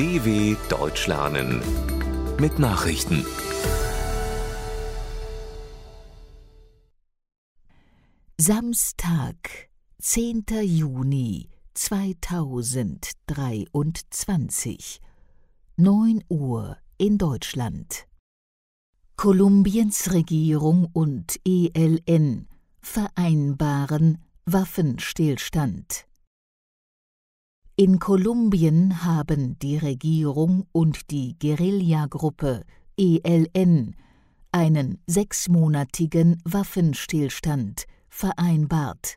DW Deutsch lernen mit Nachrichten. Samstag, 10. Juni 2023, 9 Uhr in Deutschland. Kolumbiens Regierung und ELN vereinbaren Waffenstillstand. In Kolumbien haben die Regierung und die Guerillagruppe ELN einen sechsmonatigen Waffenstillstand vereinbart.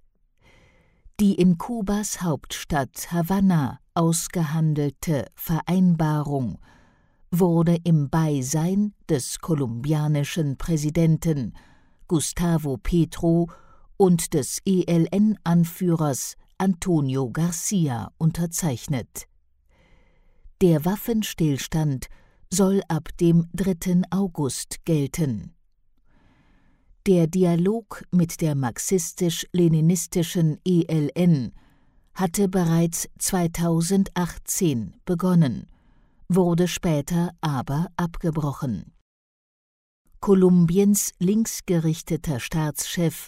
Die in Kubas Hauptstadt Havanna ausgehandelte Vereinbarung wurde im Beisein des kolumbianischen Präsidenten Gustavo Petro und des ELN-Anführers Antonio Garcia unterzeichnet. Der Waffenstillstand soll ab dem 3. August gelten. Der Dialog mit der marxistisch-leninistischen ELN hatte bereits 2018 begonnen, wurde später aber abgebrochen. Kolumbiens linksgerichteter Staatschef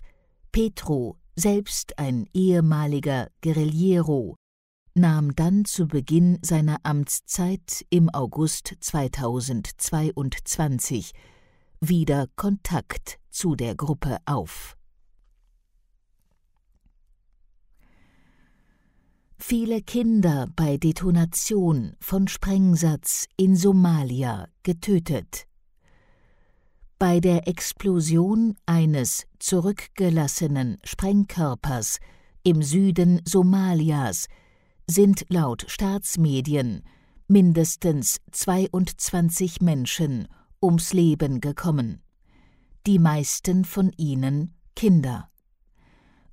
Petro, selbst ein ehemaliger Guerillero, nahm dann zu Beginn seiner Amtszeit im August 2022 wieder Kontakt zu der Gruppe auf. Viele Kinder bei Detonation von Sprengsatz in Somalia getötet. Bei der Explosion eines zurückgelassenen Sprengkörpers im Süden Somalias sind laut Staatsmedien mindestens 22 Menschen ums Leben gekommen, die meisten von ihnen Kinder.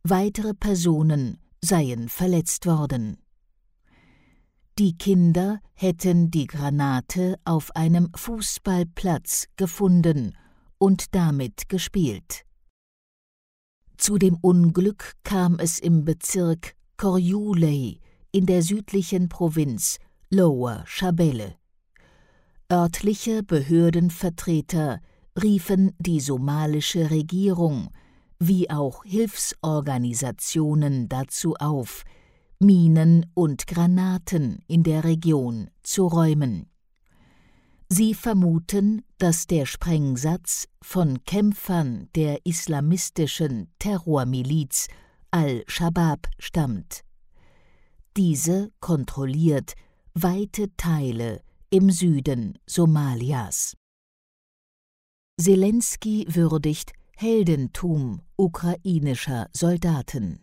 Weitere Personen seien verletzt worden. Die Kinder hätten die Granate auf einem Fußballplatz gefunden und damit gespielt. Zu dem Unglück kam es im Bezirk Koryuley in der südlichen Provinz Lower Shabelle. Örtliche Behördenvertreter riefen die somalische Regierung wie auch Hilfsorganisationen dazu auf, Minen und Granaten in der Region zu räumen. Sie vermuten, dass der Sprengsatz von Kämpfern der islamistischen Terrormiliz Al-Shabaab stammt. Diese kontrolliert weite Teile im Süden Somalias. Zelensky würdigt Heldentum ukrainischer Soldaten.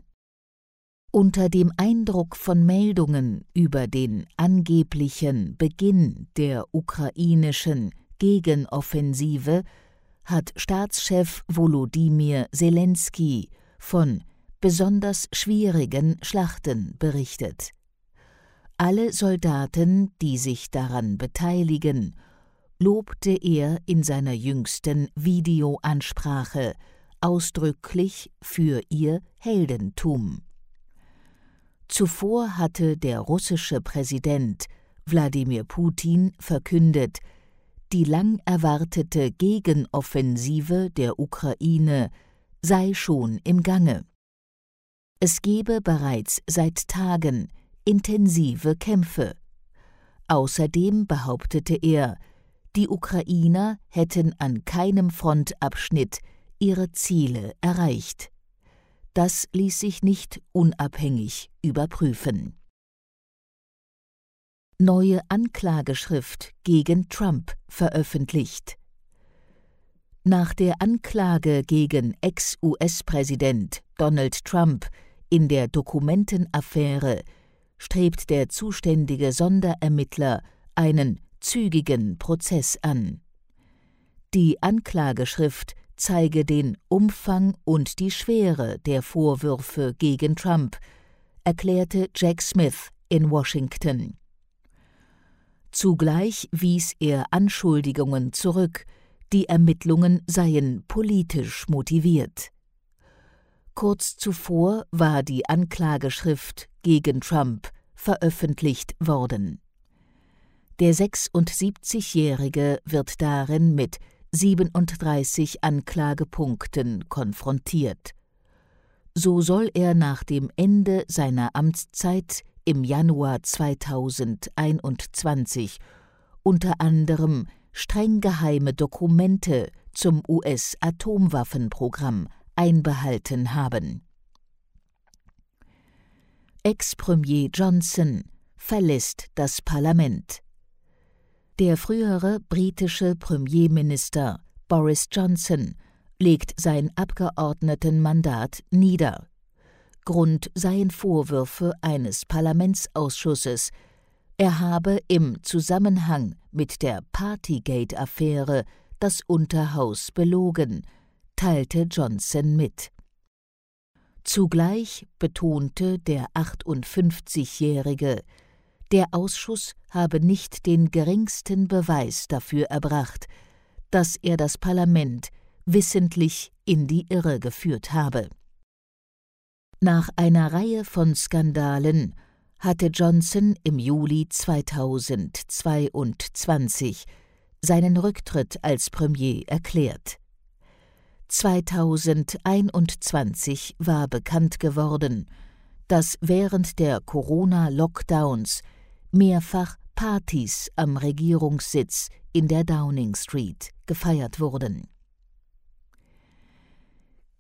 Unter dem Eindruck von Meldungen über den angeblichen Beginn der ukrainischen Gegenoffensive hat Staatschef Volodymyr Zelensky von besonders schwierigen Schlachten berichtet. Alle Soldaten, die sich daran beteiligen, lobte er in seiner jüngsten Videoansprache ausdrücklich für ihr Heldentum. Zuvor hatte der russische Präsident Wladimir Putin verkündet, die lang erwartete Gegenoffensive der Ukraine sei schon im Gange. Es gebe bereits seit Tagen intensive Kämpfe. Außerdem behauptete er, die Ukrainer hätten an keinem Frontabschnitt ihre Ziele erreicht. Das ließ sich nicht unabhängig überprüfen. Neue Anklageschrift gegen Trump veröffentlicht. Nach der Anklage gegen Ex-US-Präsident Donald Trump in der Dokumentenaffäre strebt der zuständige Sonderermittler einen zügigen Prozess an. Die Anklageschrift zeige den Umfang und die Schwere der Vorwürfe gegen Trump, erklärte Jack Smith in Washington. Zugleich wies er Anschuldigungen zurück, die Ermittlungen seien politisch motiviert. Kurz zuvor war die Anklageschrift gegen Trump veröffentlicht worden. Der 76-Jährige wird darin mit 37 Anklagepunkten konfrontiert. So soll er nach dem Ende seiner Amtszeit im Januar 2021 unter anderem streng geheime Dokumente zum US-Atomwaffenprogramm einbehalten haben. Ex-Premier Johnson verlässt das Parlament. Der frühere britische Premierminister Boris Johnson legt sein Abgeordnetenmandat nieder. Grund seien Vorwürfe eines Parlamentsausschusses, er habe im Zusammenhang mit der Partygate-Affäre das Unterhaus belogen, teilte Johnson mit. Zugleich betonte der 58-Jährige, der Ausschuss habe nicht den geringsten Beweis dafür erbracht, dass er das Parlament wissentlich in die Irre geführt habe. Nach einer Reihe von Skandalen hatte Johnson im Juli 2022 seinen Rücktritt als Premier erklärt. 2021 war bekannt geworden, dass während der Corona-Lockdowns mehrfach Partys am Regierungssitz in der Downing Street gefeiert wurden.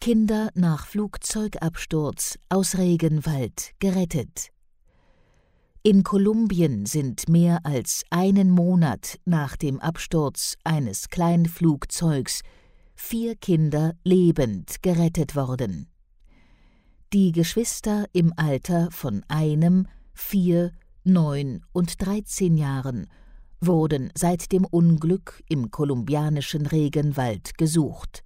Kinder nach Flugzeugabsturz aus Regenwald gerettet. In Kolumbien sind mehr als einen Monat nach dem Absturz eines Kleinflugzeugs vier Kinder lebend gerettet worden. Die Geschwister im Alter von einem, vier, neun und dreizehn Jahren wurden seit dem Unglück im kolumbianischen Regenwald gesucht.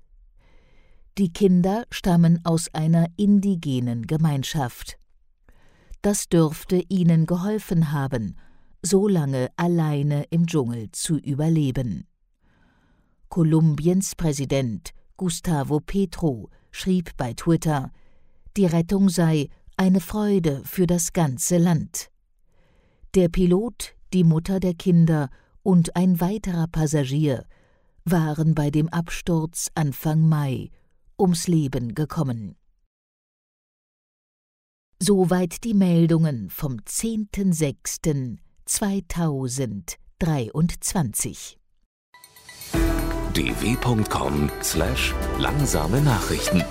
Die Kinder stammen aus einer indigenen Gemeinschaft. Das dürfte ihnen geholfen haben, so lange alleine im Dschungel zu überleben. Kolumbiens Präsident Gustavo Petro schrieb bei Twitter, die Rettung sei eine Freude für das ganze Land. Der Pilot, die Mutter der Kinder und ein weiterer Passagier waren bei dem Absturz Anfang Mai ums Leben gekommen. Soweit die Meldungen vom 10.06.2023 dw.com/langsame Nachrichten